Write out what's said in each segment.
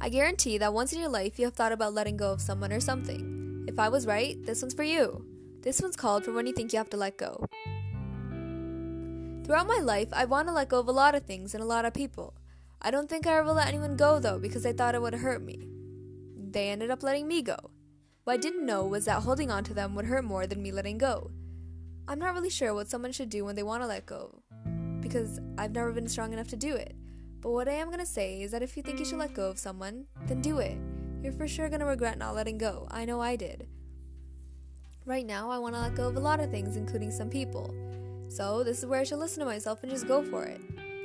I guarantee that once in your life you have thought about letting go of someone or something. If I was right, this one's for you. This one's called for when you think you have to let go. Throughout my life, I want to let go of a lot of things and a lot of people. I don't think I ever let anyone go though because I thought it would hurt me. They ended up letting me go. What I didn't know was that holding on to them would hurt more than me letting go. I'm not really sure what someone should do when they want to let go because I've never been strong enough to do it. But what I am to say is that if you think you should let go of someone, then do it. You're for sure to regret not letting go. I know I did. Right now, I want to let go of a lot of things, including some people. So, this is where I should listen to myself and just go for it.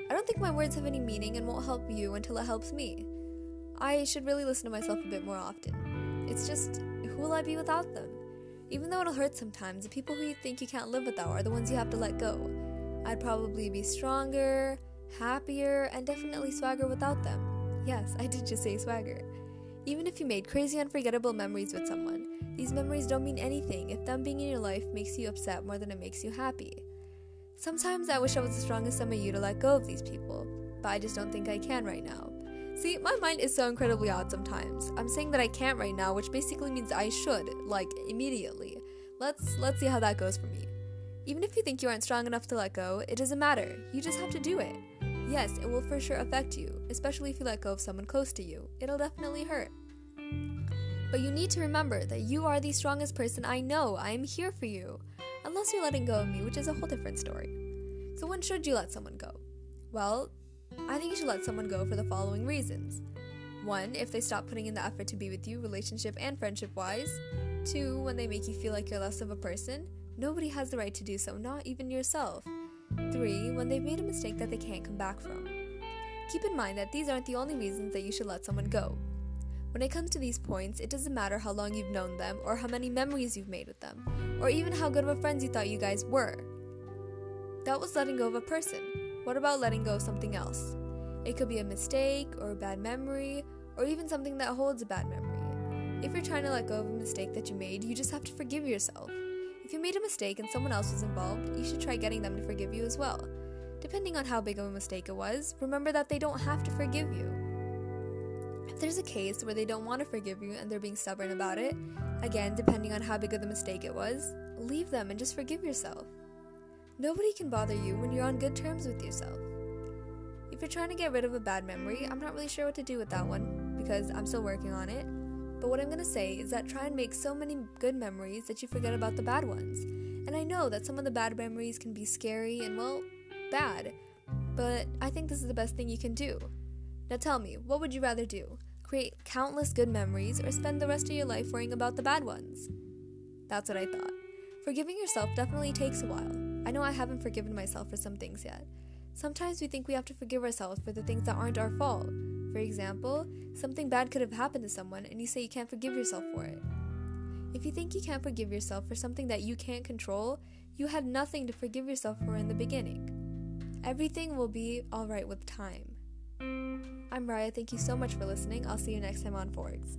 I don't think my words have any meaning and won't help you until it helps me. I should really listen to myself a bit more often. It's just, who will I be without them? Even though it'll hurt sometimes, the people who you think you can't live without are the ones you have to let go. I'd probably be stronger, happier, and definitely swagger without them. Yes, I did just say swagger. Even if you made crazy, unforgettable memories with someone, these memories don't mean anything if them being in your life makes you upset more than it makes you happy. Sometimes I wish I was as strong as some of you to let go of these people, but I just don't think I can right now. See, my mind is so incredibly odd sometimes. I'm saying that I can't right now, which basically means I should, like immediately. Let's let's see how that goes for me. Even if you think you aren't strong enough to let go, it doesn't matter. You just have to do it. Yes, it will for sure affect you, especially if you let go of someone close to you. It'll definitely hurt. But you need to remember that you are the strongest person I know. I am here for you. Unless you're letting go of me, which is a whole different story. So, when should you let someone go? Well, I think you should let someone go for the following reasons. One, if they stop putting in the effort to be with you, relationship and friendship wise. Two, when they make you feel like you're less of a person. Nobody has the right to do so, not even yourself. 3. When they've made a mistake that they can't come back from. Keep in mind that these aren't the only reasons that you should let someone go. When it comes to these points, it doesn't matter how long you've known them, or how many memories you've made with them, or even how good of friends you thought you guys were. That was letting go of a person. What about letting go of something else? It could be a mistake, or a bad memory, or even something that holds a bad memory. If you're trying to let go of a mistake that you made, you just have to forgive yourself. If you made a mistake and someone else was involved, you should try getting them to forgive you as well. Depending on how big of a mistake it was, remember that they don't have to forgive you. If there's a case where they don't want to forgive you and they're being stubborn about it, again, depending on how big of the mistake it was, leave them and just forgive yourself. Nobody can bother you when you're on good terms with yourself. If you're trying to get rid of a bad memory, I'm not really sure what to do with that one because I'm still working on it. But what I'm gonna say is that try and make so many good memories that you forget about the bad ones. And I know that some of the bad memories can be scary and, well, bad, but I think this is the best thing you can do. Now tell me, what would you rather do? Create countless good memories or spend the rest of your life worrying about the bad ones? That's what I thought. Forgiving yourself definitely takes a while. I know I haven't forgiven myself for some things yet. Sometimes we think we have to forgive ourselves for the things that aren't our fault. For example, something bad could have happened to someone and you say you can't forgive yourself for it. If you think you can't forgive yourself for something that you can't control, you had nothing to forgive yourself for in the beginning. Everything will be alright with time. I'm Raya, thank you so much for listening. I'll see you next time on Forex.